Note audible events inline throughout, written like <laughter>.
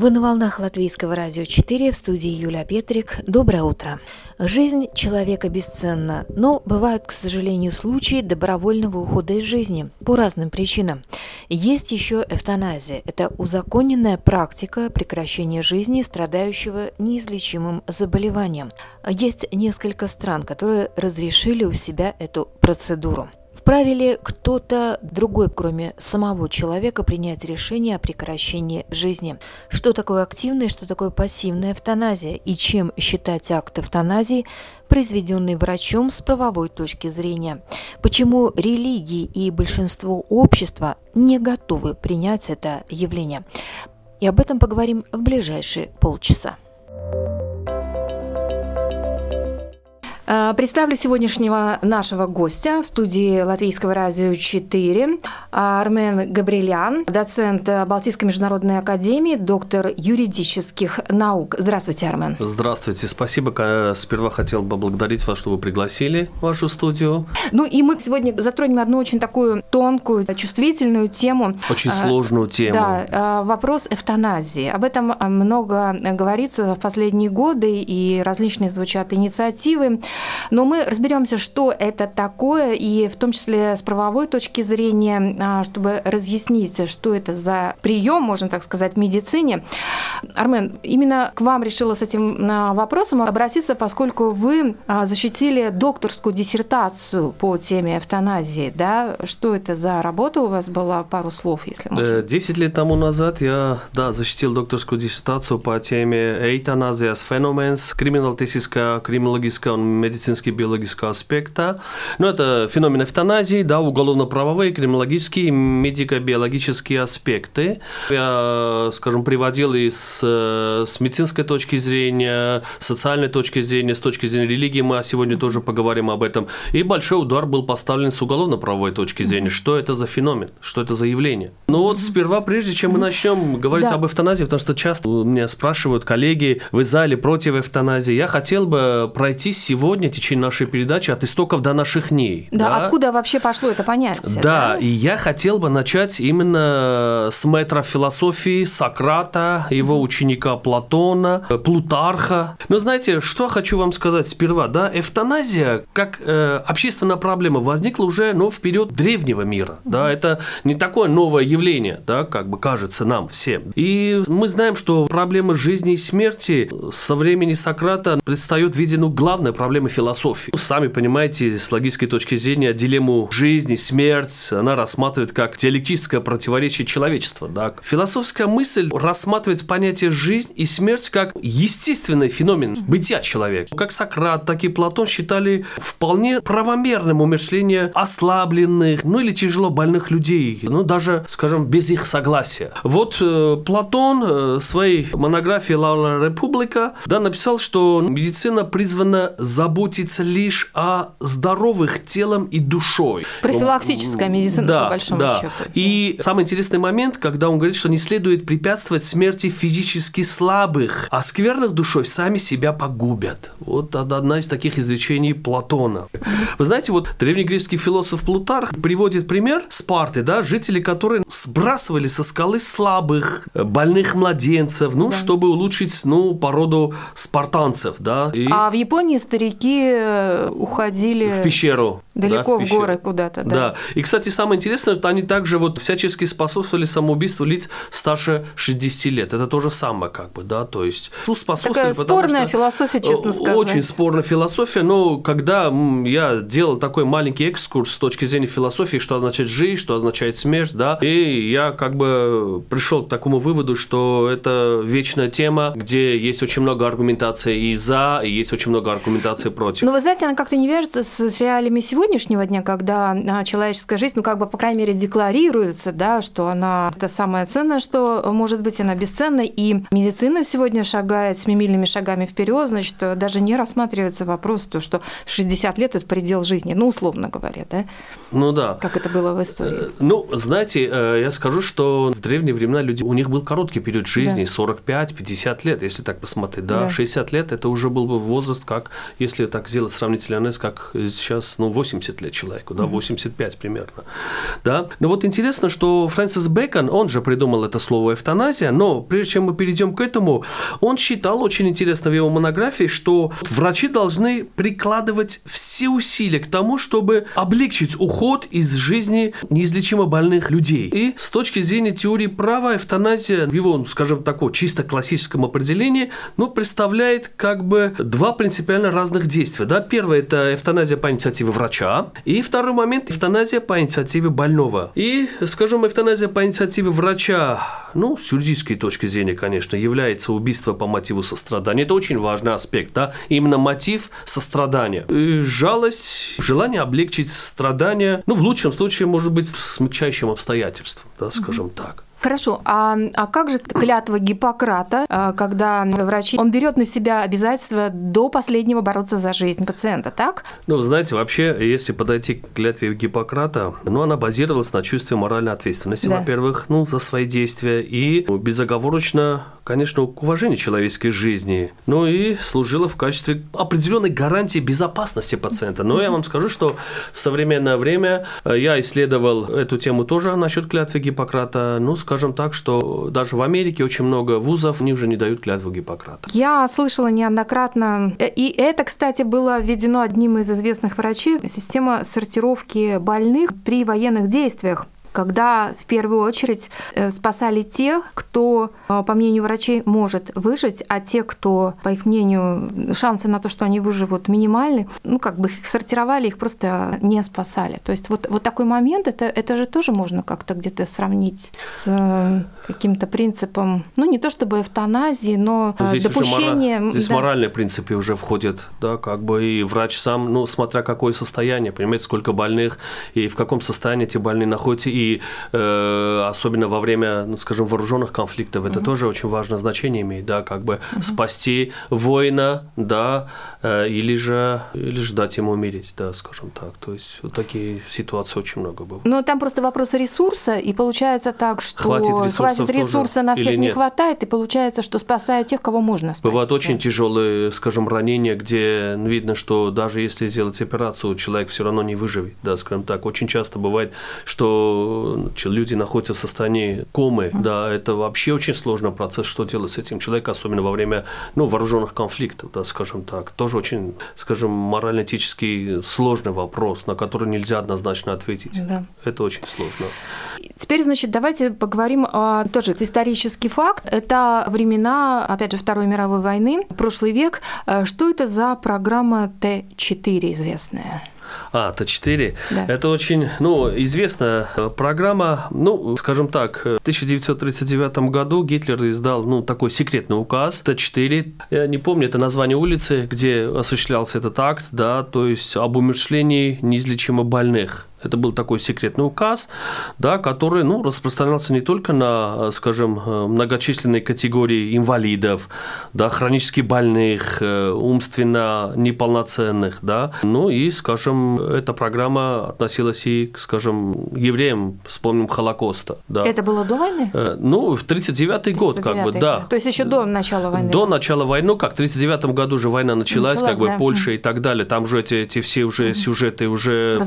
Вы на волнах Латвийского радио 4 в студии Юлия Петрик. Доброе утро. Жизнь человека бесценна, но бывают, к сожалению, случаи добровольного ухода из жизни по разным причинам. Есть еще эвтаназия. Это узаконенная практика прекращения жизни страдающего неизлечимым заболеванием. Есть несколько стран, которые разрешили у себя эту процедуру. Вправе ли кто-то другой, кроме самого человека, принять решение о прекращении жизни? Что такое активная, что такое пассивная эвтаназия? И чем считать акт эвтаназии, произведенный врачом с правовой точки зрения? Почему религии и большинство общества не готовы принять это явление? И об этом поговорим в ближайшие полчаса. Э, представлю сегодняшнего нашего гостя в студии Латвийского радио 4. Армен Габрилян, доцент Балтийской международной академии, доктор юридических наук. Здравствуйте, Армен. Здравствуйте. Спасибо. Сперва хотел бы поблагодарить вас, что вы пригласили в вашу студию. Ну и мы сегодня затронем одну очень такую тонкую, чувствительную тему. Очень э, сложную тему. Да, э, вопрос эвтаназии. Об этом много говорится в последние годы, и различные звучат инициативы. Но мы разберемся, что это такое, и в том числе с правовой точки зрения, а, чтобы разъяснить, что это за прием, можно так сказать, в медицине. Армен, именно к вам решила с этим а, вопросом обратиться, поскольку вы а, защитили докторскую диссертацию по теме эвтаназии. Да? Что это за работа у вас была? Пару слов, если можно. Э, десять лет тому назад я да, защитил докторскую диссертацию по теме эйтаназия с феноменс, криминалистическая, криминологическая медицинский биологического аспекта. Но ну, это феномен эвтаназии, да, уголовно-правовые, криминологические, медико-биологические аспекты. Я, скажем, приводил и с, с медицинской точки зрения, социальной точки зрения, с точки зрения религии, мы сегодня тоже поговорим об этом. И большой удар был поставлен с уголовно-правовой точки зрения. Что это за феномен? Что это за явление? Ну вот сперва, прежде чем мы начнем говорить да. об эвтаназии, потому что часто меня спрашивают коллеги, вы за или против эвтаназии, я хотел бы пройти сегодня сегодня в течение нашей передачи от истоков до наших дней. Да, да? откуда вообще пошло это понятие? Да, да, и я хотел бы начать именно с метра философии Сократа, его ученика Платона, Плутарха. Но знаете, что хочу вам сказать сперва, да, эвтаназия как э, общественная проблема возникла уже, ну, в период древнего мира, да, это не такое новое явление, да, как бы кажется нам всем. И мы знаем, что проблема жизни и смерти со времени Сократа предстает в виде, ну, главной проблемы философии. Сами понимаете, с логической точки зрения, дилемму жизни, смерть, она рассматривает как диалектическое противоречие человечества. Да? Философская мысль рассматривает понятие жизнь и смерть как естественный феномен бытия человека. Как Сократ, так и Платон считали вполне правомерным умершление ослабленных, ну или тяжело больных людей, ну даже, скажем, без их согласия. Вот э, Платон э, в своей монографии «Лаула Република» да, написал, что медицина призвана заботиться заботиться лишь о здоровых телом и душой. Профилактическая медицина, да, по большому да. счету. И самый интересный момент, когда он говорит, что не следует препятствовать смерти физически слабых, а скверных душой сами себя погубят. Вот одна из таких изречений Платона. Вы знаете, вот древнегреческий философ Плутарх приводит пример Спарты, да, жители которые сбрасывали со скалы слабых, больных младенцев, ну, да. чтобы улучшить, ну, породу спартанцев, да. И... А в Японии старики э, уходили в пещеру. Далеко да, в, в горы куда-то, да. Да. И, кстати, самое интересное, что они также вот всячески способствовали самоубийству лиц старше 60 лет. Это то же самое, как бы, да, то есть ну, способствовали. Такая спорная что, философия, честно сказать. Очень спорная философия, но когда я делал такой маленький экскурс с точки зрения философии, что означает жизнь, что означает смерть, да, и я как бы пришел к такому выводу, что это вечная тема, где есть очень много аргументации и за, и есть очень много аргументации против. Но вы знаете, она как-то не вяжется с, реалиями сегодня, сегодняшнего дня, когда а, человеческая жизнь, ну, как бы, по крайней мере, декларируется, да, что она это самое ценное, что может быть, она бесценна, и медицина сегодня шагает с мимильными шагами вперед, значит, даже не рассматривается вопрос, то, что 60 лет – это предел жизни, ну, условно говоря, да? Ну да. Как это было в истории. Э, ну, знаете, э, я скажу, что в древние времена люди, у них был короткий период жизни, да. 45-50 лет, если так посмотреть, да? да, 60 лет – это уже был бы возраст, как, если так сделать сравнительный анализ, как сейчас, ну, 80 лет человеку, да, 85 примерно, да. Но вот интересно, что Фрэнсис Бэкон, он же придумал это слово эвтаназия, но прежде чем мы перейдем к этому, он считал, очень интересно в его монографии, что врачи должны прикладывать все усилия к тому, чтобы облегчить уход из жизни неизлечимо больных людей. И с точки зрения теории права, эвтаназия в его, скажем, таком чисто классическом определении, ну, представляет как бы два принципиально разных действия. Да? Первое – это эвтаназия по инициативе врача, и второй момент – эвтаназия по инициативе больного. И, скажем, эвтаназия по инициативе врача, ну, с юридической точки зрения, конечно, является убийство по мотиву сострадания. Это очень важный аспект, да, именно мотив сострадания. И жалость, желание облегчить страдания, ну, в лучшем случае, может быть, смягчающим обстоятельством, да, скажем mm-hmm. так. Хорошо, а, а как же клятва Гиппократа, а, когда врач он берет на себя обязательство до последнего бороться за жизнь пациента, так? Ну, знаете, вообще, если подойти к клятве Гиппократа, ну, она базировалась на чувстве моральной ответственности, да. во-первых, ну, за свои действия, и безоговорочно, конечно, к уважению человеческой жизни, ну, и служила в качестве определенной гарантии безопасности пациента. Но я вам скажу, что в современное время э, я исследовал эту тему тоже насчет клятвы Гиппократа, ну, скажем так, что даже в Америке очень много вузов, они уже не дают клятву Гиппократа. Я слышала неоднократно, и это, кстати, было введено одним из известных врачей, система сортировки больных при военных действиях когда в первую очередь э, спасали тех, кто, э, по мнению врачей, может выжить, а те, кто, по их мнению, шансы на то, что они выживут, минимальны, ну, как бы их сортировали, их просто не спасали. То есть вот, вот такой момент, это, это же тоже можно как-то где-то сравнить с э, каким-то принципом, ну, не то чтобы эвтаназии, но здесь допущение... Мора... Здесь да. моральные принципы уже входят, да, как бы и врач сам, ну, смотря какое состояние, понимаете, сколько больных и в каком состоянии эти больные находятся, и э, особенно во время, ну, скажем, вооруженных конфликтов, это угу. тоже очень важное значение имеет, да, как бы угу. спасти воина, да, э, или же или же дать ему умереть, да, скажем так. То есть вот такие ситуации очень много было. Но там просто вопрос ресурса, и получается так, что хватит, хватит ресурса на всех не хватает, и получается, что спасают тех, кого можно спасти. Бывают очень тяжелые, скажем, ранения, где видно, что даже если сделать операцию, человек все равно не выживет, да, скажем так. Очень часто бывает, что люди находятся в состоянии комы, да, это вообще очень сложный процесс, что делать с этим человеком, особенно во время, ну, вооруженных конфликтов, да, скажем так. Тоже очень, скажем, морально-этический сложный вопрос, на который нельзя однозначно ответить. Да. Это очень сложно. Теперь, значит, давайте поговорим о тоже исторический факт. Это времена, опять же, Второй мировой войны, прошлый век. Э, что это за программа Т-4 известная? А, Т4. Да. Это очень, ну, известная э, программа. Ну, скажем так, в 1939 году Гитлер издал, ну, такой секретный указ Т4. Я не помню, это название улицы, где осуществлялся этот акт, да, то есть об умершлении неизлечимо больных. Это был такой секретный указ, да, который ну, распространялся не только на, скажем, многочисленные категории инвалидов, да, хронически больных, э, умственно неполноценных, да, ну и, скажем, эта программа относилась и к, скажем, евреям, вспомним Холокоста. Да. Это было до войны? Э, ну, в 39 год, как бы, да. То есть еще до начала войны? До начала войны, ну как, в 39 году уже война началась, началась как бы, да. Польша и так далее, там же эти, эти все уже сюжеты уже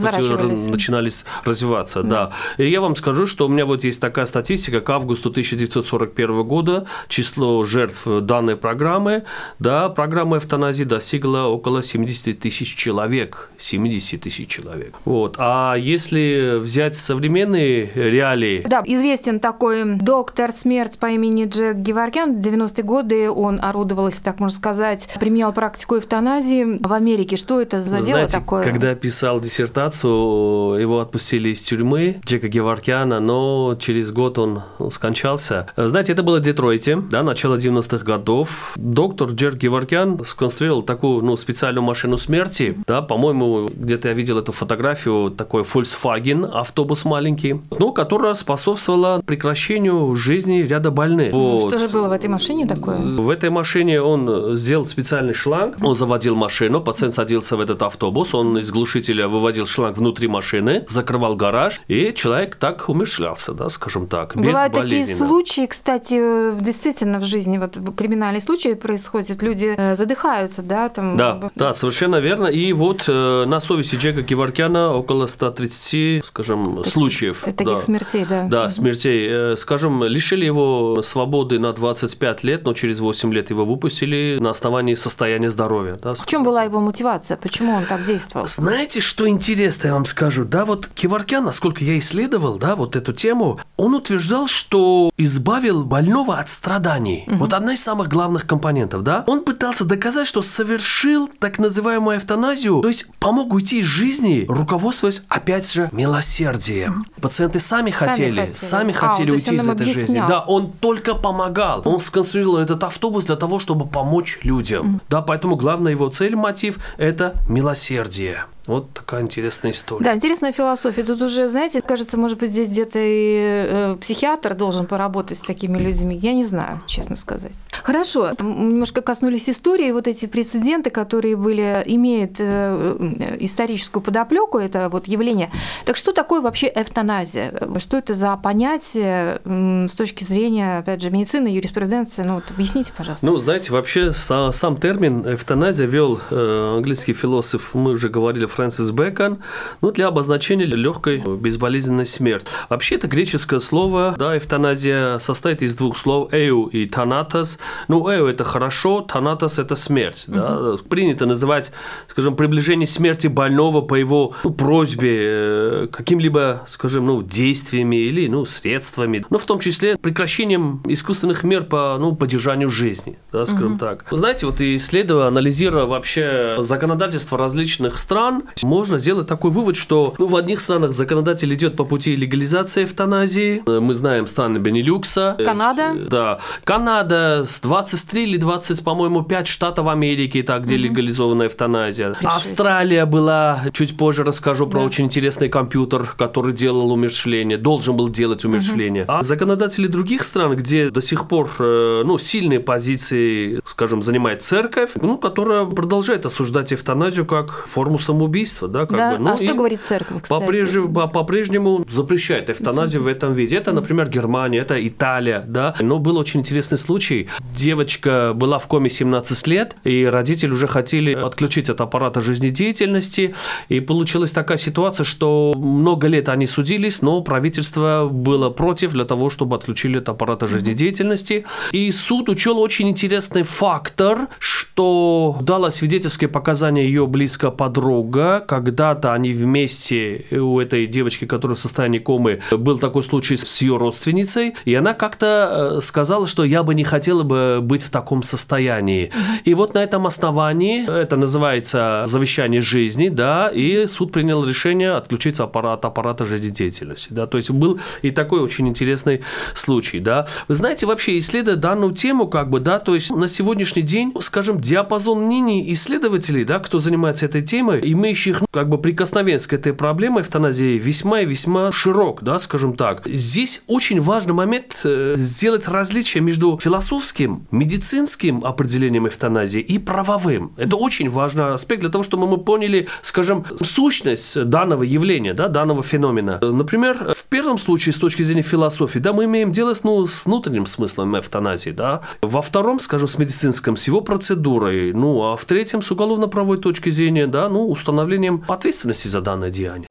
начинали развиваться, да. да. И я вам скажу, что у меня вот есть такая статистика, к августу 1941 года число жертв данной программы, да, программа эвтаназии достигла около 70 тысяч человек, 70 тысяч человек. Вот. А если взять современные реалии... Да, известен такой доктор смерть по имени Джек Геворгян. В 90-е годы он орудовал, если так можно сказать, применял практику эвтаназии в Америке. Что это за Знаете, дело такое? когда писал диссертацию его отпустили из тюрьмы, Джека Геваркиана, но через год он скончался. Знаете, это было в Детройте, да, начало 90-х годов. Доктор Джек Геваркиан сконструировал такую, ну, специальную машину смерти, да, по-моему, где-то я видел эту фотографию, такой Volkswagen автобус маленький, ну, которая способствовала прекращению жизни ряда больных. Вот. Что же было в этой машине такое? В этой машине он сделал специальный шланг, он заводил машину, пациент садился в этот автобус, он из глушителя выводил шланг внутри машины, закрывал гараж, и человек так умершлялся, да, скажем так, Бывают такие случаи, кстати, действительно в жизни, вот криминальные случаи происходят, люди э, задыхаются, да, там. Да, да, совершенно верно. И вот э, на совести Джека Геворкяна около 130, скажем, таких, случаев. Таких да. смертей, да. Да, смертей. Э, скажем, лишили его свободы на 25 лет, но через 8 лет его выпустили на основании состояния здоровья. Да, в чем была его мотивация? Почему он так действовал? Знаете, что интересно, я вам скажу? Да, вот Киваркян, насколько я исследовал, да, вот эту тему, он утверждал, что избавил больного от страданий. Угу. Вот одна из самых главных компонентов, да. Он пытался доказать, что совершил так называемую эвтаназию, то есть помог уйти из жизни, руководствуясь, опять же, милосердием. Угу. Пациенты сами хотели, сами хотели, сами хотели а, уйти из этой объяснял. жизни. Да, он только помогал. Он сконструировал этот автобус для того, чтобы помочь людям. Угу. Да, поэтому главная его цель, мотив – это милосердие. Вот такая интересная история. Да, интересная философия. Тут уже, знаете, кажется, может быть, здесь где-то и э, психиатр должен поработать с такими людьми. Я не знаю, честно сказать. Хорошо, немножко коснулись истории. Вот эти прецеденты, которые были, имеют э, э, историческую подоплеку, это вот явление. Так что такое вообще эвтаназия? Что это за понятие с точки зрения, опять же, медицины, юриспруденции? Ну вот объясните, пожалуйста. Ну, знаете, вообще сам термин эвтаназия вел английский философ, мы уже говорили Фрэнсис Бэкон, ну, для обозначения легкой безболезненной смерти. Вообще, это греческое слово, да, эвтаназия состоит из двух слов «эу» и «танатос». Ну, «эу» – это хорошо, «танатос» – это смерть. Да. Угу. Принято называть, скажем, приближение смерти больного по его ну, просьбе э, каким-либо, скажем, ну, действиями или, ну, средствами, ну, в том числе прекращением искусственных мер по, ну, поддержанию жизни, да, скажем угу. так. Знаете, вот исследуя, анализируя вообще законодательство различных стран, можно сделать такой вывод, что ну, в одних странах законодатель идет по пути легализации эвтаназии. Мы знаем страны Бенилюкса. Канада. Да. Канада с 23 или 20, по-моему, 5 штатов Америки, так, где угу. легализована эвтаназия. Австралия была, чуть позже расскажу про да. очень интересный компьютер, который делал умершление, должен был делать умершление. Угу. А законодатели других стран, где до сих пор э, ну, сильные позиции, скажем, занимает церковь, ну, которая продолжает осуждать эвтаназию как форму самоубийства убийства, да, как да? бы. Ну, а что говорит церковь, кстати? По-прежнему, по-прежнему запрещает эвтаназию в этом виде. Это, например, Германия, это Италия, да. Но был очень интересный случай. Девочка была в коме 17 лет, и родители уже хотели отключить от аппарата жизнедеятельности, и получилась такая ситуация, что много лет они судились, но правительство было против для того, чтобы отключили от аппарата жизнедеятельности. И суд учел очень интересный фактор, что дала свидетельские показания ее близкая подруга, друга. Когда-то они вместе, у этой девочки, которая в состоянии комы, был такой случай с ее родственницей, и она как-то э, сказала, что я бы не хотела бы быть в таком состоянии. И вот на этом основании, это называется завещание жизни, да, и суд принял решение отключиться аппарат, аппарата жизнедеятельности, да, то есть был и такой очень интересный случай, да. Вы знаете, вообще исследуя данную тему, как бы, да, то есть на сегодняшний день, скажем, диапазон мнений исследователей, да, кто занимается этой темой, имеющих имеющих ну, как бы прикосновенность к этой проблеме эвтаназии весьма и весьма широк, да, скажем так. Здесь очень важный момент э, сделать различие между философским, медицинским определением эвтаназии и правовым. Это очень важный аспект для того, чтобы мы поняли, скажем, сущность данного явления, да, данного феномена. Например, в первом случае, с точки зрения философии, да, мы имеем дело с, ну, с внутренним смыслом эвтаназии, да. Во втором, скажем, с медицинским, с его процедурой, ну, а в третьем, с уголовно-правовой точки зрения, да, ну, установление установлением ответственности за данное деяние.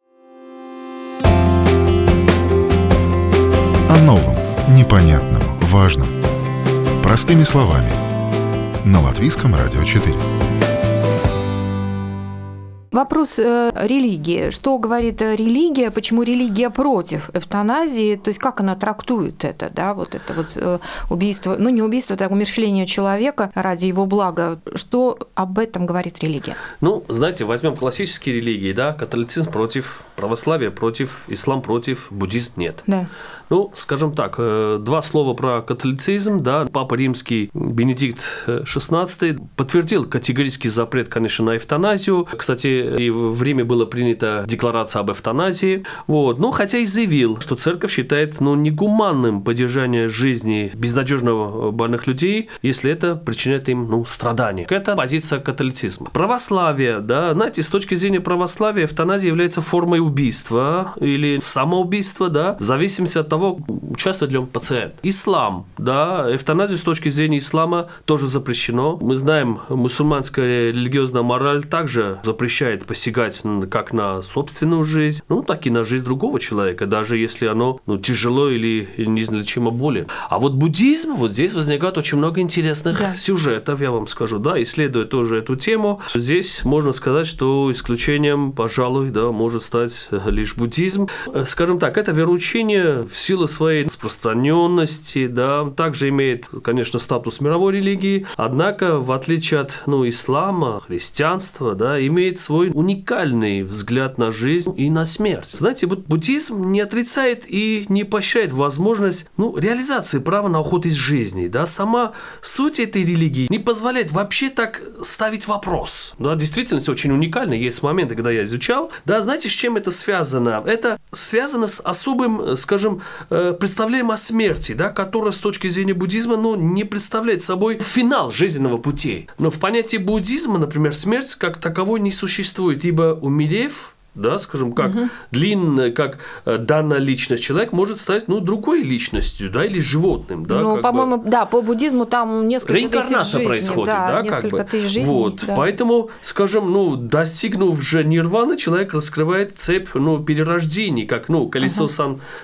О новом, непонятном, важном. Простыми словами. На Латвийском радио 4. Вопрос э, религии. Что говорит религия? Почему религия против эвтаназии? То есть как она трактует это, да, вот это вот э, убийство, ну не убийство, так умерщвление человека ради его блага. Что об этом говорит религия? Ну, знаете, возьмем классические религии, да, католицизм против православия, против ислам против, буддизм нет. Да. Ну, скажем так, э, два слова про католицизм. Да, Папа Римский Бенедикт XVI подтвердил категорический запрет, конечно, на эвтаназию. Кстати, и в Риме была принята декларация об эвтаназии. Вот. Но хотя и заявил, что церковь считает ну, негуманным поддержание жизни безнадежного больных людей, если это причиняет им ну, страдания. Это позиция католицизма. Православие, да, знаете, с точки зрения православия эвтаназия является формой убийства или самоубийства, да, в зависимости от того, участвует ли он пациент. Ислам, да, эвтаназия с точки зрения ислама тоже запрещено. Мы знаем, мусульманская религиозная мораль также запрещает посягать как на собственную жизнь, ну, так и на жизнь другого человека, даже если оно ну, тяжело или неизлечимо болен. А вот буддизм, вот здесь возникает очень много интересных да. сюжетов, я вам скажу, да, исследуя тоже эту тему. Здесь можно сказать, что исключением, пожалуй, да, может стать лишь буддизм. Скажем так, это вероучение в силу своей распространенности, да, также имеет, конечно, статус мировой религии, однако, в отличие от ну, ислама, христианства, да, имеет свой уникальный взгляд на жизнь и на смерть. Знаете, вот буддизм не отрицает и не поощряет возможность ну, реализации права на уход из жизни. Да, сама суть этой религии не позволяет вообще так ставить вопрос. Да, действительно, все очень уникально. Есть моменты, когда я изучал. Да, знаете, с чем это связано? Это связано с особым, скажем, представляем о смерти, да, которая с точки зрения буддизма ну, не представляет собой финал жизненного пути. Но в понятии буддизма, например, смерть как таковой не существует, ибо умерев, да, скажем, как угу. длинная, как э, данная личность, человек может стать, ну, другой личностью, да, или животным, да. Ну, по-моему, бы. да, по буддизму там несколько Реинкарнация тысяч жизней, происходит, да, да, как бы. тысяч жизней. Вот, да. поэтому, скажем, ну, достигнув же нирваны, человек раскрывает цепь, ну, перерождений, как, ну, колесо ага.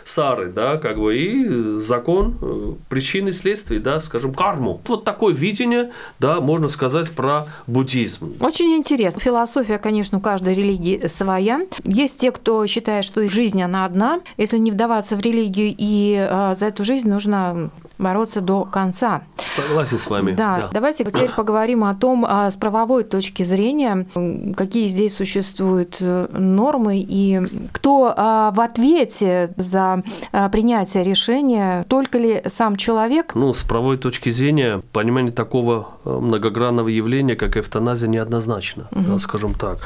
сансары, да, как бы, и закон э, причины следствий, да, скажем, карму. Вот такое видение, да, можно сказать про буддизм. Очень интересно. Философия, конечно, у каждой религии своя. Есть те, кто считает, что жизнь, она одна. Если не вдаваться в религию, и э, за эту жизнь нужно бороться до конца. Согласен с вами. Да, да. давайте теперь <clears throat> поговорим о том, а, с правовой точки зрения, какие здесь существуют э, нормы и кто а, в ответе за а, принятие решения, только ли сам человек? Ну, с правовой точки зрения, понимание такого э, многогранного явления, как эвтаназия, неоднозначно, угу. да, скажем так.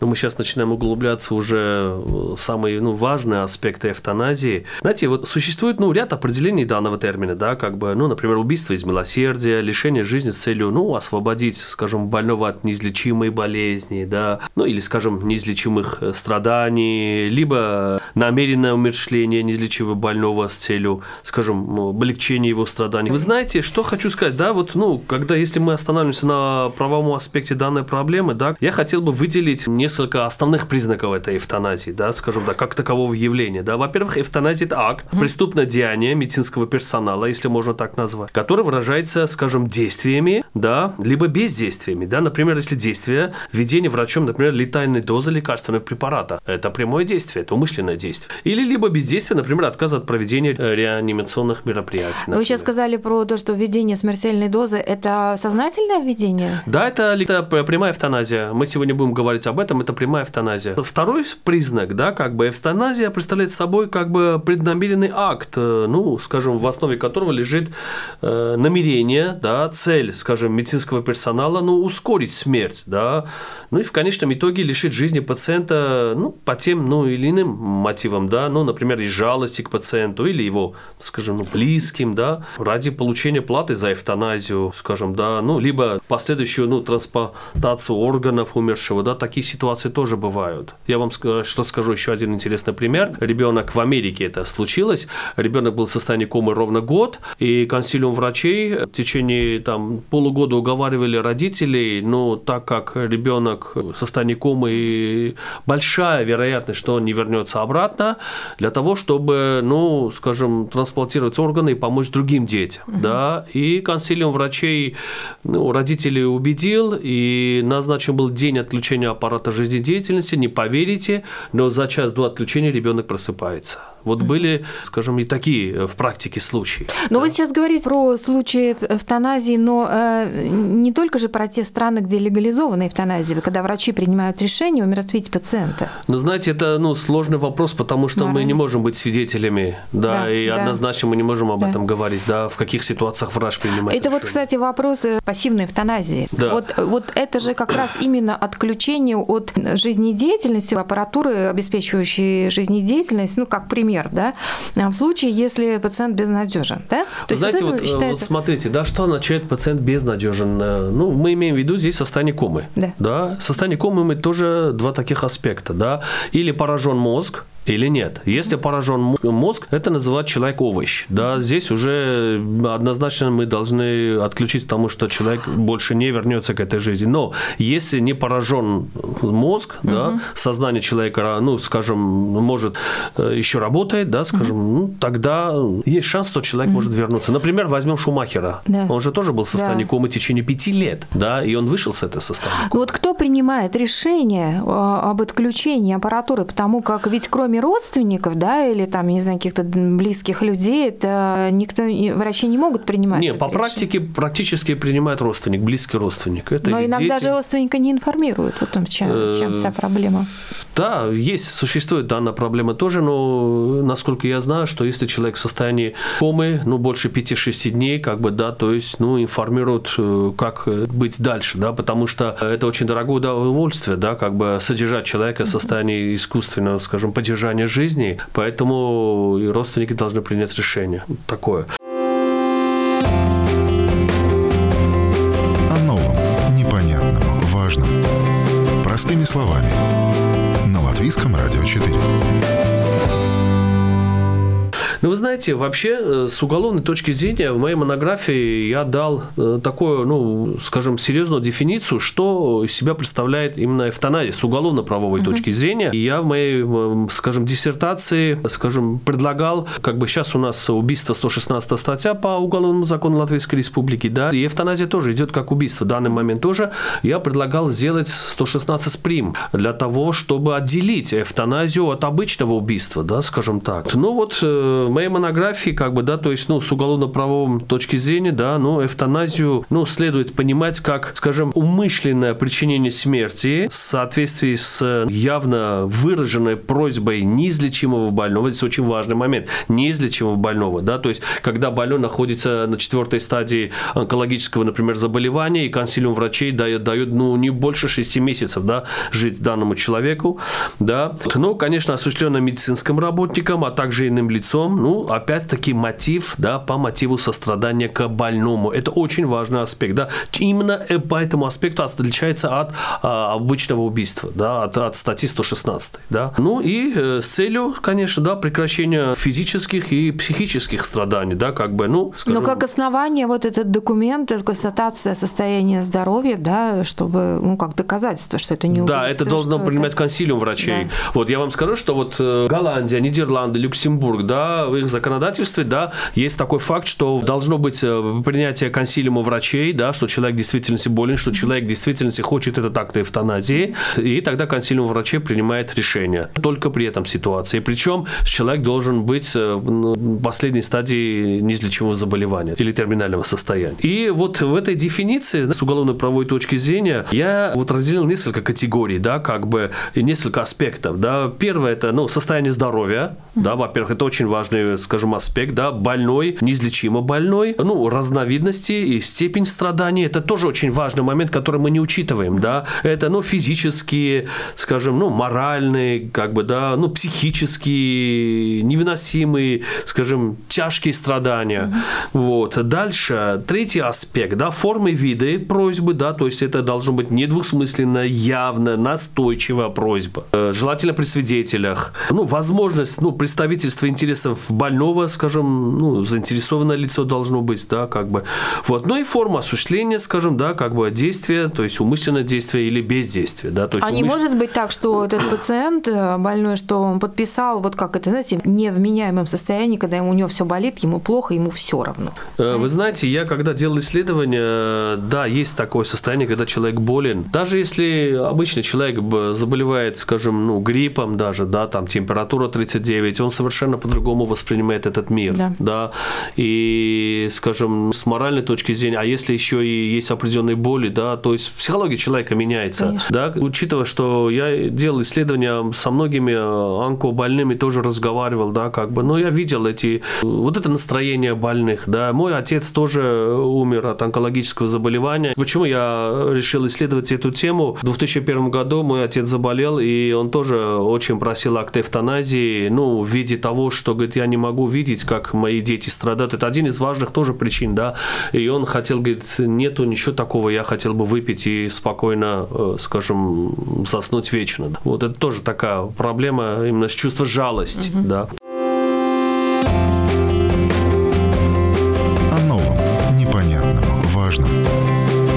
Но мы сейчас начинаем углубляться уже в самые ну, важные аспекты эвтаназии. Знаете, вот существует ну, ряд определений данного термина, да, как бы, ну, например, убийство из милосердия, лишение жизни с целью, ну, освободить, скажем, больного от неизлечимой болезни, да, ну, или, скажем, неизлечимых э, страданий, либо намеренное умершление неизлечимого больного с целью, скажем, ну, облегчения его страданий. Вы знаете, что хочу сказать, да, вот, ну, когда, если мы остановимся на правовом аспекте данной проблемы, да, я хотел бы выделить несколько основных признаков этой эвтаназии, да, скажем, да, как такового явления, да. Во-первых, эвтаназия – это акт, преступное деяние медицинского персонала, если если можно так назвать, который выражается, скажем, действиями, да, либо бездействиями, да, например, если действие введение врачом, например, летальной дозы лекарственного препарата, это прямое действие, это умышленное действие. Или либо бездействие, например, отказ от проведения э, реанимационных мероприятий. Например. Вы сейчас сказали про то, что введение смертельной дозы – это сознательное введение? Да, это, это прямая эвтаназия. Мы сегодня будем говорить об этом, это прямая эвтаназия. Второй признак, да, как бы эвтаназия представляет собой как бы преднамеренный акт, э, ну, скажем, в основе которого лежит э, намерение, да, цель, скажем, медицинского персонала, ну, ускорить смерть, да, ну и в конечном итоге лишить жизни пациента, ну, по тем, ну, или иным мотивам, да, ну, например, из жалости к пациенту или его, скажем, ну, близким, да, ради получения платы за эвтаназию, скажем, да, ну, либо последующую, ну, трансплантацию органов умершего, да, такие ситуации тоже бывают. Я вам расскажу еще один интересный пример. Ребенок в Америке это случилось. Ребенок был в состоянии комы ровно год, и консилиум врачей в течение там, полугода уговаривали родителей, но так как ребенок в состоянии комы, большая вероятность, что он не вернется обратно, для того, чтобы, ну, скажем, трансплантировать органы и помочь другим детям. Угу. Да? И консилиум врачей ну, родителей убедил, и назначен был день отключения аппарата жизнедеятельности, не поверите, но за час до отключения ребенок просыпается. Вот были, скажем, и такие э, в практике случаи. Но да. вы сейчас говорите про случаи эвтаназии, но э, не только же про те страны, где легализована эвтаназия, когда врачи принимают решение умертвить пациента. Ну, знаете, это ну, сложный вопрос, потому что Морально. мы не можем быть свидетелями, да, да и да. однозначно мы не можем об да. этом говорить, да, в каких ситуациях врач принимает Это решение. вот, кстати, вопрос э, пассивной эвтаназии. Да. Вот, вот это же как раз именно отключение от жизнедеятельности аппаратуры, обеспечивающей жизнедеятельность, ну, как пример например, да, а в случае, если пациент безнадежен, да? То Знаете, вот, считается... вот смотрите, да, что означает пациент безнадежен? Э, ну, мы имеем в виду здесь состояние комы, да. да? Состояние комы мы тоже два таких аспекта, да, или поражен мозг, или нет. Если поражен мозг, это называют человек овощ. Да, здесь уже однозначно мы должны отключить, потому что человек больше не вернется к этой жизни. Но если не поражен мозг, угу. да, сознание человека, ну, скажем, может э, еще работает, да, скажем, угу. ну, тогда есть шанс, что человек угу. может вернуться. Например, возьмем Шумахера. Да. Он же тоже был в состоянии да. комы в течение пяти лет, да, и он вышел с этого состояния. Вот кто принимает решение а, об отключении аппаратуры, потому как ведь кроме кроме родственников, да, или там, не знаю, каких-то близких людей, это никто, врачи не могут принимать. Нет, по решение. практике практически принимает родственник, близкий родственник. Это Но иногда дети. же родственника не информируют, вот в чем, в чем вся проблема. Да, есть, существует данная проблема тоже, но насколько я знаю, что если человек в состоянии комы, ну, больше 5-6 дней, как бы, да, то есть, ну, информируют, э, как быть дальше, да, потому что это очень дорогое удовольствие, да, как бы содержать человека в состоянии искусственного, скажем, поддержания поддержания жизни, поэтому родственники должны принять решение такое. О новом, непонятном, важном. Простыми словами. На Латвийском радио 4. Ну, вы знаете, вообще, э, с уголовной точки зрения, в моей монографии я дал э, такую, ну, скажем, серьезную дефиницию, что из себя представляет именно эвтаназия с уголовно-правовой угу. точки зрения. И я в моей, скажем, диссертации, скажем, предлагал, как бы сейчас у нас убийство 116 статья по уголовному закону Латвийской Республики, да, и эвтаназия тоже идет как убийство. В данный момент тоже я предлагал сделать 116 прим для того, чтобы отделить эвтаназию от обычного убийства, да, скажем так. Ну вот э, в моей монографии, как бы, да, то есть, ну, с уголовно-правовой точки зрения, да, ну, эвтаназию, ну, следует понимать как, скажем, умышленное причинение смерти в соответствии с явно выраженной просьбой неизлечимого больного. Здесь очень важный момент. Неизлечимого больного, да, то есть, когда больной находится на четвертой стадии онкологического, например, заболевания, и консилиум врачей дает, дает ну, не больше 6 месяцев, да, жить данному человеку, да. Ну, конечно, осуществлено медицинским работником, а также иным лицом, ну, опять-таки мотив, да, по мотиву сострадания к больному. Это очень важный аспект, да. Именно э, по этому аспекту отличается от а, обычного убийства, да, от, от статьи 116, да. Ну и э, с целью, конечно, да, прекращения физических и психических страданий, да, как бы, ну, скажем... Но как основание вот этот документ, констатация состояния здоровья, да, чтобы, ну, как доказательство, что это не убийство. Да, это должно принимать это... консилиум врачей. Да. Вот я вам скажу, что вот э, Голландия, Нидерланды, Люксембург, да, в их законодательстве, да, есть такой факт, что должно быть э, принятие консилиума врачей, да, что человек действительно болен, что человек действительно хочет этот акт эвтаназии, и тогда консилиум врачей принимает решение. Только при этом ситуации. Причем человек должен быть э, в последней стадии неизлечимого заболевания или терминального состояния. И вот в этой дефиниции с уголовно-правовой точки зрения я вот разделил несколько категорий, да, как бы несколько аспектов. Да. Первое – это ну, состояние здоровья. Да, во-первых, это очень важный важный, скажем, аспект, да, больной, неизлечимо больной, ну, разновидности и степень страдания, это тоже очень важный момент, который мы не учитываем, да, это, ну, физические, скажем, ну, моральные, как бы, да, ну, психические, невыносимые, скажем, тяжкие страдания, mm-hmm. вот. Дальше, третий аспект, да, формы, виды просьбы, да, то есть это должно быть недвусмысленно, явно, настойчивая просьба, э, желательно при свидетелях, ну, возможность, ну, при представительство интересов больного, скажем, ну, заинтересованное лицо должно быть, да, как бы. Вот. Ну и форма осуществления, скажем, да, как бы действия, то есть умышленное действие или бездействие, да. То есть а не умыш- может быть так, что этот пациент э, больной, что он подписал, вот как это, знаете, не в меняемом состоянии, когда ему, у него все болит, ему плохо, ему все равно. Э, Вы знаете, я когда делал исследование, да, есть такое состояние, когда человек болен. Даже если обычный человек заболевает, скажем, ну, гриппом даже, да, там температура 39, он совершенно по-другому воспринимает этот мир, Да. да. И, скажем, с моральной точки зрения, а если еще и есть определенные боли, да, то есть психология человека меняется, Конечно. да, учитывая, что я делал исследования со многими э, онкобольными, тоже разговаривал, да, как бы, но я видел эти, вот это настроение больных, да, мой отец тоже умер от онкологического заболевания. Почему я решил исследовать эту тему? В 2001 году мой отец заболел, и он тоже очень просил акт эвтаназии, ну, в виде того, что, говорит, я не могу видеть, как мои дети страдают. Это один из важных тоже причин, да, и он хотел, говорит, нету ничего такого, я хотел бы выпить и спокойно, э, скажем, заснуть вечно. Вот это тоже такая проблема именно с чувства жалости, да. О новом, непонятном, важном.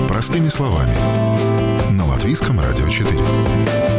Простыми словами. На Латвийском радио 4.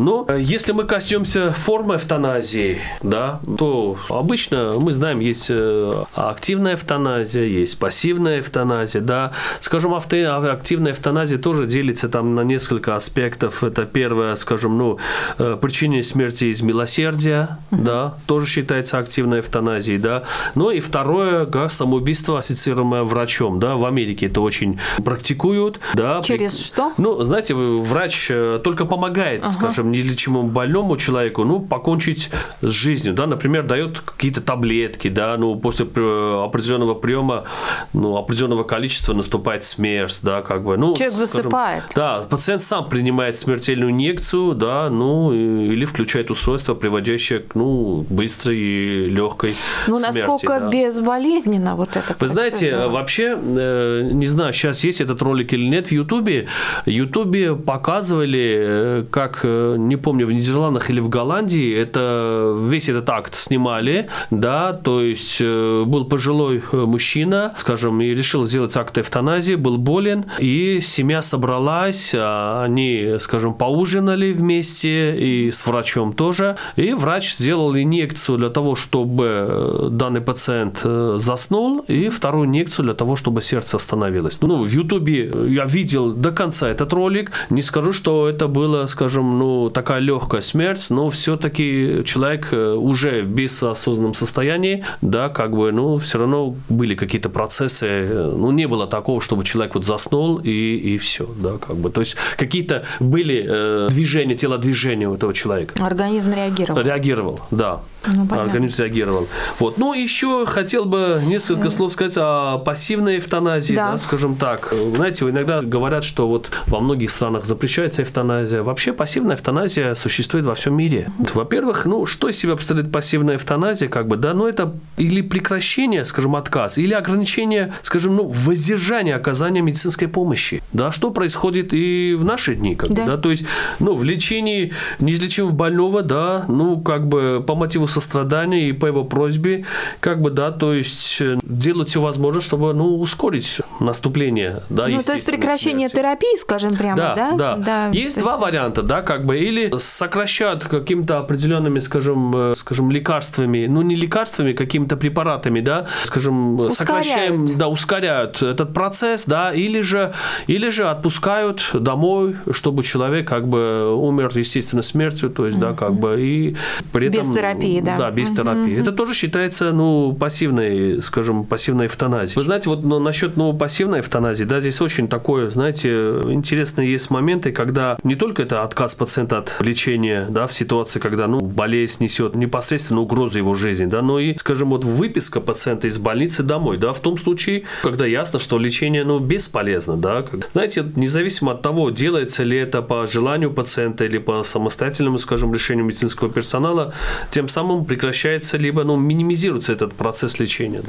Но э, если мы коснемся формы эвтаназии, да, то обычно мы знаем, есть э, активная эвтаназия, есть пассивная эвтаназия, да. Скажем, авто- активная эвтаназия тоже делится там на несколько аспектов. Это первое, скажем, ну, э, причинение смерти из милосердия, да, тоже считается активной эвтаназией, да. Ну и второе, да, самоубийство, ассоциируемое врачом, да, в Америке это очень практикуют, да. Через что? ну, знаете, врач только помогает, скажем, неизлечимому больному человеку, ну, покончить с жизнью, да, например, дает какие-то таблетки, да, ну, после при- определенного приема, ну, определенного количества наступает смерть, да, как бы, ну, Человек скажем, засыпает. Да, пациент сам принимает смертельную инъекцию, да, ну, или включает устройство, приводящее к, ну, быстрой и легкой Ну, смерти. насколько да. безболезненно вот это. Вы знаете, процедура? вообще, э, не знаю, сейчас есть этот ролик или нет в Ютубе. В Ютубе показывали, э, как, э, не помню, в Нидерландах или в Голландии, это весь этот акт снимали, да, то есть э, был пожилой э, мужчина, скажем, и решил сделать акт эвтаназии, был болен, и семья собралась, а они, скажем, поужинали вместе и с врачом тоже, и врач сделал инъекцию для того, чтобы э, данный пациент заснул, и вторую инъекцию для того, чтобы сердце остановилось. Ну, в Ютубе я видел до конца этот ролик, не скажу, что это было, скажем, ну, такая легкая смерть, но все-таки человек э, уже в бессознанном состоянии, да, как бы, ну, все равно были какие-то процессы, э, ну, не было такого, чтобы человек вот заснул и, и все, да, как бы, то есть какие-то были э, движения, телодвижения у этого человека. Организм реагировал. Реагировал, да. Ну, понятно. Организм реагировал. Вот. Ну, еще хотел бы несколько слов сказать о пассивной эвтаназии, Да. да. скажем так. Знаете, иногда говорят, что вот во многих странах запрещается эвтаназия. Вообще пассивная эвтаназия существует во всем мире. Во-первых, ну, что из себя представляет пассивная эвтаназия, как бы, да, ну, это или прекращение, скажем, отказ, или ограничение, скажем, ну, воздержание оказания медицинской помощи, да, что происходит и в наши дни, как бы, Да. да, то есть, ну, в лечении неизлечимого больного, да, ну, как бы по мотиву сострадания и по его просьбе, как бы, да, то есть э, делать все возможное, чтобы, ну, ускорить наступление, да, Ну, то есть прекращение смерти. терапии, скажем прямо, да? Да, да. Есть то два варианта, да, как бы, или сокращают какими-то определенными, скажем, э, скажем, лекарствами, ну, не лекарствами, какими-то препаратами, да, скажем, Ускоряют. сокращаем, да, ускоряют этот процесс, да, или же, или же отпускают домой, чтобы человек как бы умер естественной смертью, то есть, да, как бы, и при этом... Без терапии, да. Да, без терапии. Это тоже считается, ну, пассивной, скажем, пассивной эвтаназией. Вы знаете, вот ну, насчет, ну, пассивной эвтаназии, да, здесь очень такое, знаете, интересные есть моменты, когда не только это отказ пациента от лечения, да, в ситуации, когда, ну, болезнь несет непосредственно угрозу его жизни, да, но и, скажем, вот выписка пациента из больницы домой, да, в том случае, когда ясно, что лечение, ну, бесполезно, да, знаете, независимо от того, делается ли это по желанию пациента или по самостоятельному, скажем, решению медицинского персонала, тем самым прекращается либо ну, минимизируется этот процесс лечения.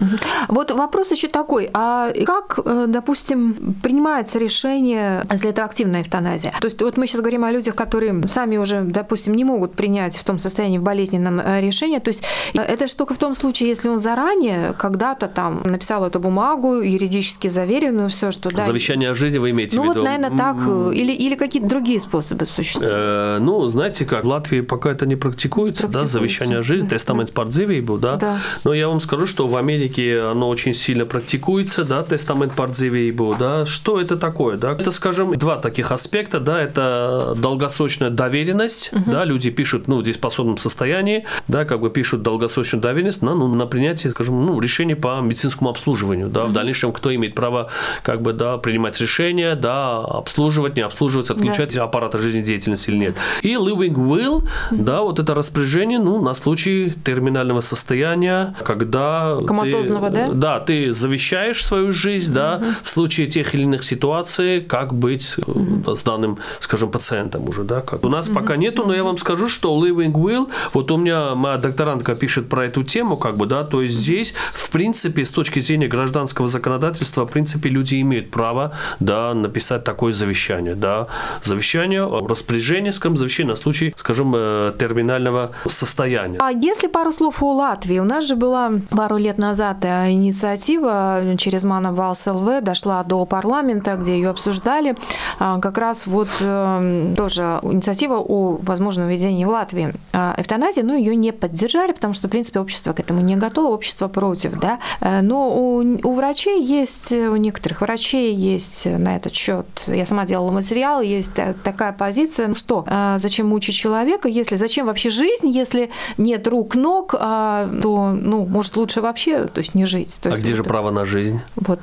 Вот вопрос еще такой, а как, э, допустим, принимается решение, если это активная эвтаназия? То есть вот мы сейчас говорим о людях, которые сами уже, допустим, не могут принять в том состоянии в болезненном э, решение. То есть э, это же только в том случае, если он заранее когда-то там написал эту бумагу, юридически заверенную, все, что да. Завещание о жизни вы имеете ну, в виду? Ну вот, наверное, так. Или, или какие-то другие способы существуют? Э, ну, знаете как, в Латвии пока это не практикуется, практикуется. да, завещание о жизни, да. тестамент да. спортзивейбу, да? да. Но я вам скажу, что в Америке оно очень сильно практикуется, да, тестамент спортзивейбу, да. Что это такое, да? Это, скажем, два таких аспекта, да, это долгосрочная доверенность, угу. да, люди пишут, ну, в дееспособном состоянии, да, как бы пишут долгосрочную доверенность на, ну, на принятие, скажем, ну, решений по медицинскому обслуживанию, да, угу. в дальнейшем кто имеет право, как бы, да, принимать решения, да, обслуживать, не обслуживать, отключать да. аппарата жизнедеятельности или нет. И living will, да, вот это распоряжение, ну, на случай терминального состояния, когда коматозного, ты, да? Да, ты завещаешь свою жизнь, да, угу. в случае тех или иных ситуаций, как быть угу. с данным, скажем, пациентом уже, да, как. У нас угу. пока нету, но я вам скажу, что living will, вот у меня моя докторантка пишет про эту тему, как бы, да, то есть здесь, в принципе, с точки зрения гражданского законодательства, в принципе, люди имеют право, да, написать такое завещание, да, завещание, распоряжение, скажем, завещание на случай, скажем, э, терминального состояния. А если пару слов о Латвии? У нас же была пару лет назад э, инициатива через Мана ЛВ дошла до парламента, где ее обсуждали. А, как раз вот э, тоже инициатива о возможном введении в Латвии эвтаназии, но ее не поддержали, потому что, в принципе, общество к этому не готово, общество против, да. Но у, у врачей есть, у некоторых врачей есть на этот счет, я сама делала материал, есть такая позиция, ну что, а, зачем мучить человека, если зачем вообще жизнь, если нет рук, ног, а, то, ну, может, лучше вообще, то есть не жить. То а есть где же право на жизнь? Вот.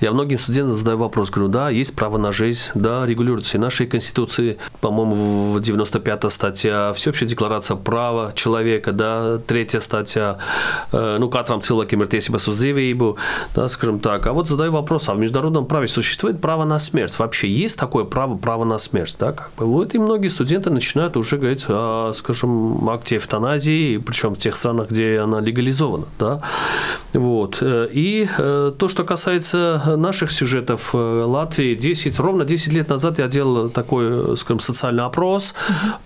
Я многим студентам задаю вопрос, говорю, да, есть право на жизнь, да, регулируется. И нашей Конституции, по-моему, в 95-та статья, Всеобщая декларация права человека, да, третья статья, э, ну, катрам cilvēkiem ir tiesības uz да, скажем так. А вот задаю вопрос, а в международном праве существует право на смерть? Вообще есть такое право, право на смерть, да, как бы? Вот и многие студенты начинают уже говорить о, скажем, акте эвтаназии, причем в тех странах, где она легализована, да. Вот. И э, то, что касается наших сюжетов э, Латвии, 10, ровно 10 лет назад я делал такой, скажем, социальный опрос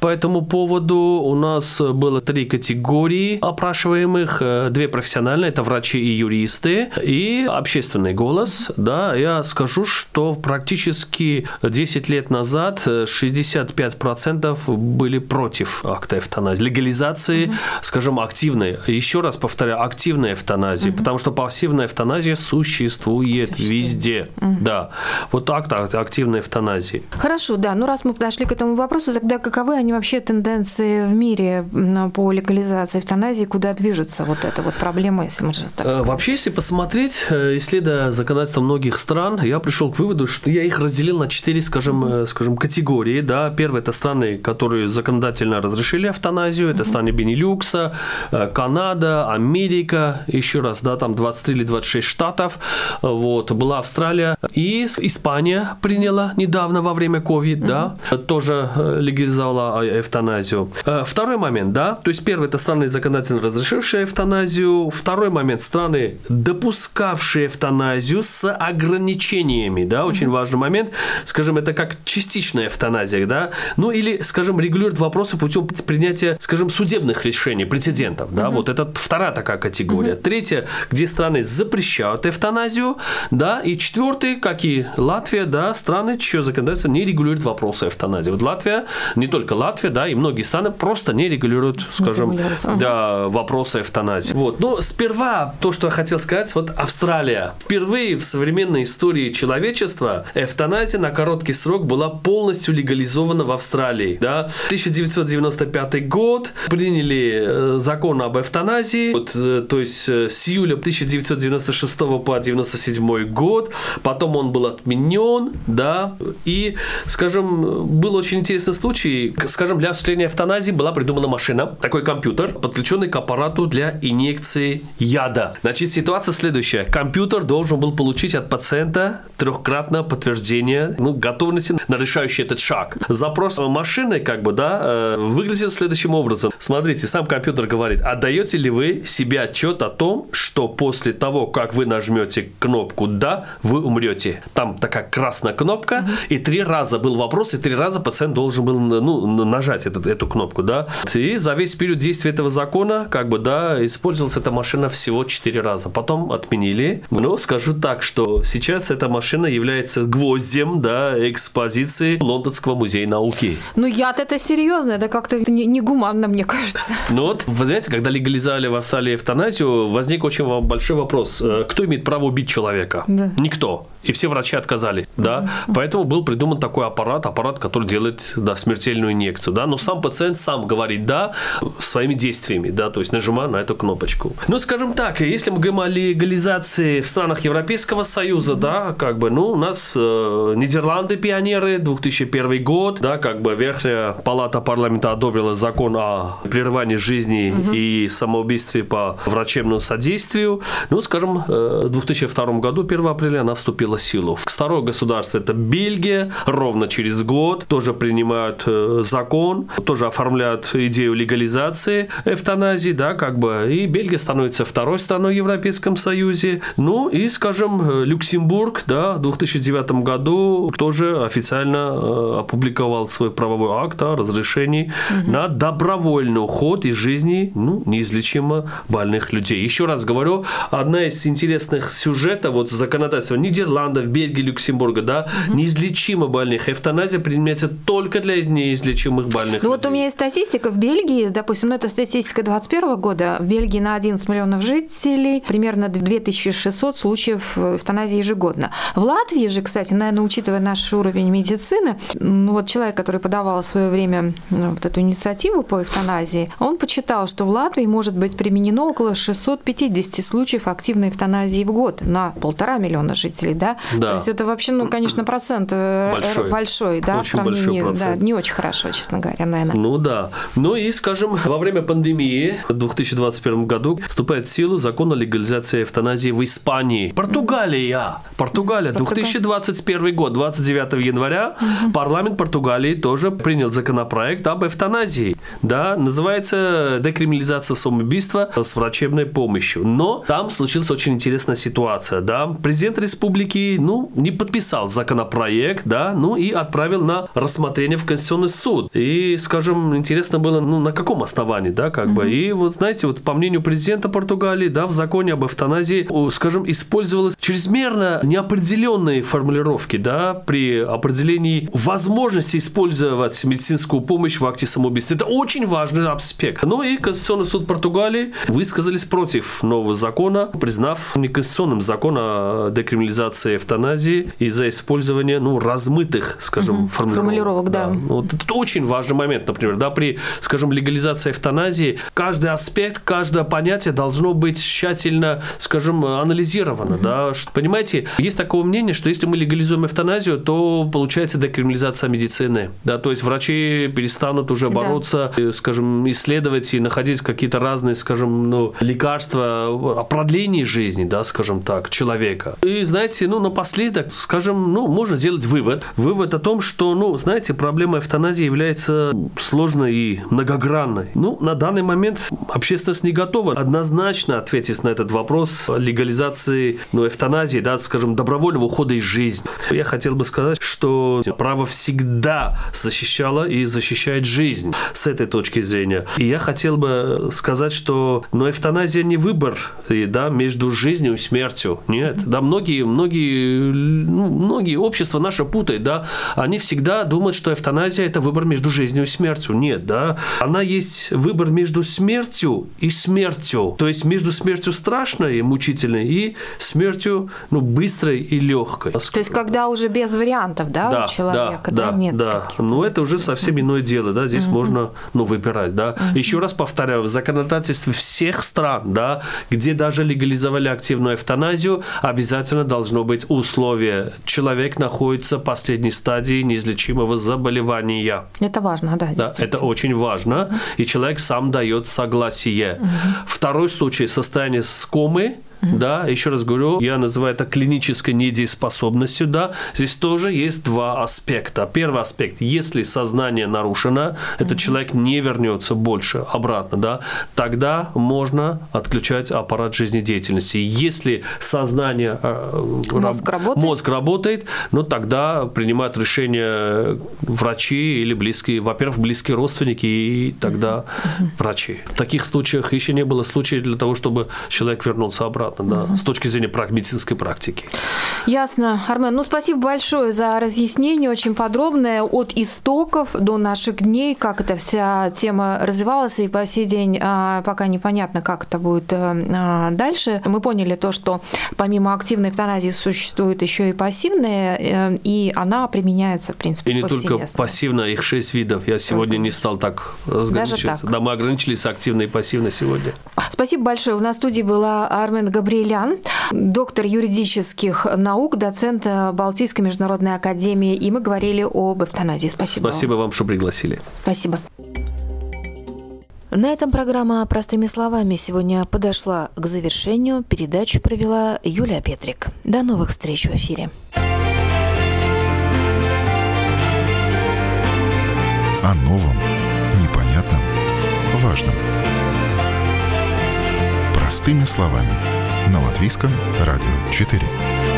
по этому поводу. У нас было три категории опрашиваемых, э, две профессиональные, это врачи и юристы, и общественный голос, да, я скажу, что практически 10 лет назад 65% были против акта эвтаназии, легализации. Скажем, активной, еще раз повторяю, активной эвтаназии, угу. потому что пассивная эвтаназия существует, существует. везде, угу. да. Вот акт активной эвтаназии. Хорошо, да, ну раз мы подошли к этому вопросу, тогда каковы они вообще тенденции в мире по легализации эвтаназии, куда движется вот эта вот проблема, если можно так э, сказать? Вообще, если посмотреть, э, исследуя законодательство многих стран, я пришел к выводу, что я их разделил на четыре, скажем, mm-hmm. скажем, категории. Да. Первое – это страны, которые законодательно разрешили эвтаназию, это mm-hmm. страны Бенилюкса, Канада, Америка, еще раз, да, там 23 или 26 штатов, вот, была Австралия и Испания приняла недавно во время COVID, mm-hmm. да, тоже легализовала эвтаназию. Второй момент, да, то есть первый – это страны законодательно разрешившие эвтаназию, второй момент – страны, допускавшие эвтаназию с ограничениями, да, очень mm-hmm. важный момент, скажем, это как частичная эвтаназия, да, ну или, скажем, регулирует вопросы путем принятия, скажем, судебных решений, прецедентов, да, mm-hmm. вот это вторая такая категория. Mm-hmm. Третья, где страны запрещают эвтаназию, да, и четвертый, как и Латвия, да, страны, чье законодательство не регулирует вопросы эвтаназии. Вот Латвия, не только Латвия, да, и многие страны просто не регулируют, скажем, mm-hmm. да, вопросы эвтаназии. Вот, но сперва то, что я хотел сказать, вот Австралия. Впервые в современной истории человечества эвтаназия на короткий срок была полностью легализована в Австралии. Да? 1995 год приняли э, закон об эвтаназии, вот, э, то есть э, с июля 1996 по 1997 год, потом он был отменен, да, и, скажем, был очень интересный случай, скажем, для осуществления эвтаназии была придумана машина, такой компьютер, подключенный к аппарату для инъекции яда. Значит, ситуация следующая. Компьютер должен был получить от пациента трехкратно подтверждения ну, готовности на решающий этот шаг. Запрос машины, как бы, да, выглядит следующим образом. Смотрите, сам компьютер говорит, отдаете ли вы себе отчет о том, что после того, как вы нажмете кнопку «Да», вы умрете. Там такая красная кнопка, mm-hmm. и три раза был вопрос, и три раза пациент должен был ну, нажать этот, эту кнопку, да. И за весь период действия этого закона, как бы, да, использовалась эта машина всего четыре раза. Потом отменили. Но скажу так, что сейчас эта машина является гвоздем, да, экспозиции Лондонского музея науки. Ну, яд это серьезно, это как-то негуманно, мне кажется. Ну вот, вы знаете, когда легализовали в Австралии эвтаназию, возник очень большой вопрос. Э, кто имеет право убить человека? Да. Никто и все врачи отказались, да, mm-hmm. поэтому был придуман такой аппарат, аппарат, который делает, да, смертельную инъекцию, да, но сам пациент сам говорит «да» своими действиями, да, то есть нажимая на эту кнопочку. Ну, скажем так, если мы говорим о легализации в странах Европейского Союза, mm-hmm. да, как бы, ну, у нас э, Нидерланды пионеры, 2001 год, да, как бы Верхняя палата парламента одобрила закон о прерывании жизни mm-hmm. и самоубийстве по врачебному содействию. Ну, скажем, э, в 2002 году, 1 апреля, она вступила в силу. Второе государство – это Бельгия. Ровно через год тоже принимают э, закон, тоже оформляют идею легализации эвтаназии, да, как бы. И Бельгия становится второй страной в Европейском Союзе. Ну и, скажем, э, Люксембург, да, в 2009 году тоже официально э, опубликовал свой правовой акт о разрешении угу. на добровольный уход из жизни ну, неизлечимо больных людей. Еще раз говорю, одна из интересных сюжетов вот законодательства Нидерландов Нидерландов, Бельгии, Люксембурга, да, угу. неизлечимо больных. Эвтаназия применяется только для неизлечимых больных. Ну людей. вот у меня есть статистика в Бельгии, допустим, ну это статистика 2021 года, в Бельгии на 11 миллионов жителей примерно 2600 случаев эвтаназии ежегодно. В Латвии же, кстати, наверное, учитывая наш уровень медицины, ну вот человек, который подавал в свое время ну, вот эту инициативу по эвтаназии, он почитал, что в Латвии может быть применено около 650 случаев активной эвтаназии в год на полтора миллиона жителей, да, да? То есть это вообще, ну, конечно, процент э, большой, большой да, очень в сравнении, большой да, не очень хорошо, честно говоря, наверное. Ну да. Ну и, скажем, во время пандемии в 2021 году вступает в силу закон о легализации эвтаназии в Испании. Португалия. Португалия. 2021 год, 29 января, парламент Португалии тоже принял законопроект об эвтаназии. Да, называется декриминализация самоубийства с врачебной помощью. Но там случилась очень интересная ситуация. Да? Президент республики все ну, не подписал законопроект, да, ну и отправил на рассмотрение в Конституционный суд. И, скажем, интересно было, ну, на каком основании, да, как mm-hmm. бы. И вот, знаете, вот по мнению президента Португалии, да, в законе об эвтаназии, скажем, использовалась чрезмерно неопределенные формулировки, да, при определении возможности использовать медицинскую помощь в акте самоубийства. Это очень важный аспект. Ну и Конституционный суд Португалии высказались против нового закона, признав неконституционным закон о декриминализации легализации эвтаназии из-за использования ну, размытых, скажем, угу. формулировок. формулировок да. Да. Вот это очень важный момент, например, да, при, скажем, легализации эвтаназии каждый аспект, каждое понятие должно быть тщательно, скажем, анализировано. Угу. Да. Понимаете, есть такое мнение, что если мы легализуем эвтаназию, то получается декриминализация медицины. Да, то есть врачи перестанут уже бороться, да. скажем, исследовать и находить какие-то разные, скажем, ну, лекарства о продлении жизни, да, скажем так, человека. И знаете, ну, ну, напоследок, скажем, ну, можно сделать вывод. Вывод о том, что, ну, знаете, проблема эвтаназии является сложной и многогранной. Ну, на данный момент общественность не готова однозначно ответить на этот вопрос легализации, ну, эвтаназии, да, скажем, добровольного ухода из жизни. Я хотел бы сказать, что право всегда защищало и защищает жизнь с этой точки зрения. И я хотел бы сказать, что, ну, эвтаназия не выбор, и, да, между жизнью и смертью. Нет, да, многие, многие ну, многие общества наши путают, да, они всегда думают, что эвтаназия – это выбор между жизнью и смертью. Нет, да, она есть выбор между смертью и смертью, то есть между смертью страшной и мучительной и смертью, ну, быстрой и легкой. То есть, когда уже без вариантов, да, да у человека, да, да, нет да. Но это уже совсем иное дело, да, здесь можно, ну, выбирать, да. Еще раз повторяю, в законодательстве всех стран, да, где даже легализовали активную эвтаназию, обязательно должно быть быть условие. Человек находится в последней стадии неизлечимого заболевания. Это важно, да. Да, это очень важно. И человек сам дает согласие. Угу. Второй случай – состояние с да, еще раз говорю, я называю это клинической недееспособностью, да, здесь тоже есть два аспекта. Первый аспект, если сознание нарушено, этот человек не вернется больше обратно, да, тогда можно отключать аппарат жизнедеятельности. Если сознание, э, мозг, раб, работает. мозг работает, ну тогда принимают решение врачи или близкие, во-первых, близкие родственники и тогда врачи. В таких случаях еще не было случаев для того, чтобы человек вернулся обратно понятно, да, угу. с точки зрения медицинской практики. Ясно. Армен, ну спасибо большое за разъяснение, очень подробное, от истоков до наших дней, как эта вся тема развивалась, и по сей день а, пока непонятно, как это будет а, дальше. Мы поняли то, что помимо активной эвтаназии существует еще и пассивная, э, и она применяется, в принципе, И не только пассивная, их шесть видов. Я сегодня не стал так разграничиваться. Да, мы ограничились активной и пассивной сегодня. Спасибо большое. У нас в студии была Армен Габриэлян, доктор юридических наук, доцент Балтийской международной академии, и мы говорили об эвтаназии. Спасибо. Спасибо вам, вам что пригласили. Спасибо. На этом программа «Простыми словами» сегодня подошла к завершению. Передачу провела Юлия Петрик. До новых встреч в эфире. О новом, непонятном, важном. Простыми словами – на Латвийском радио 4.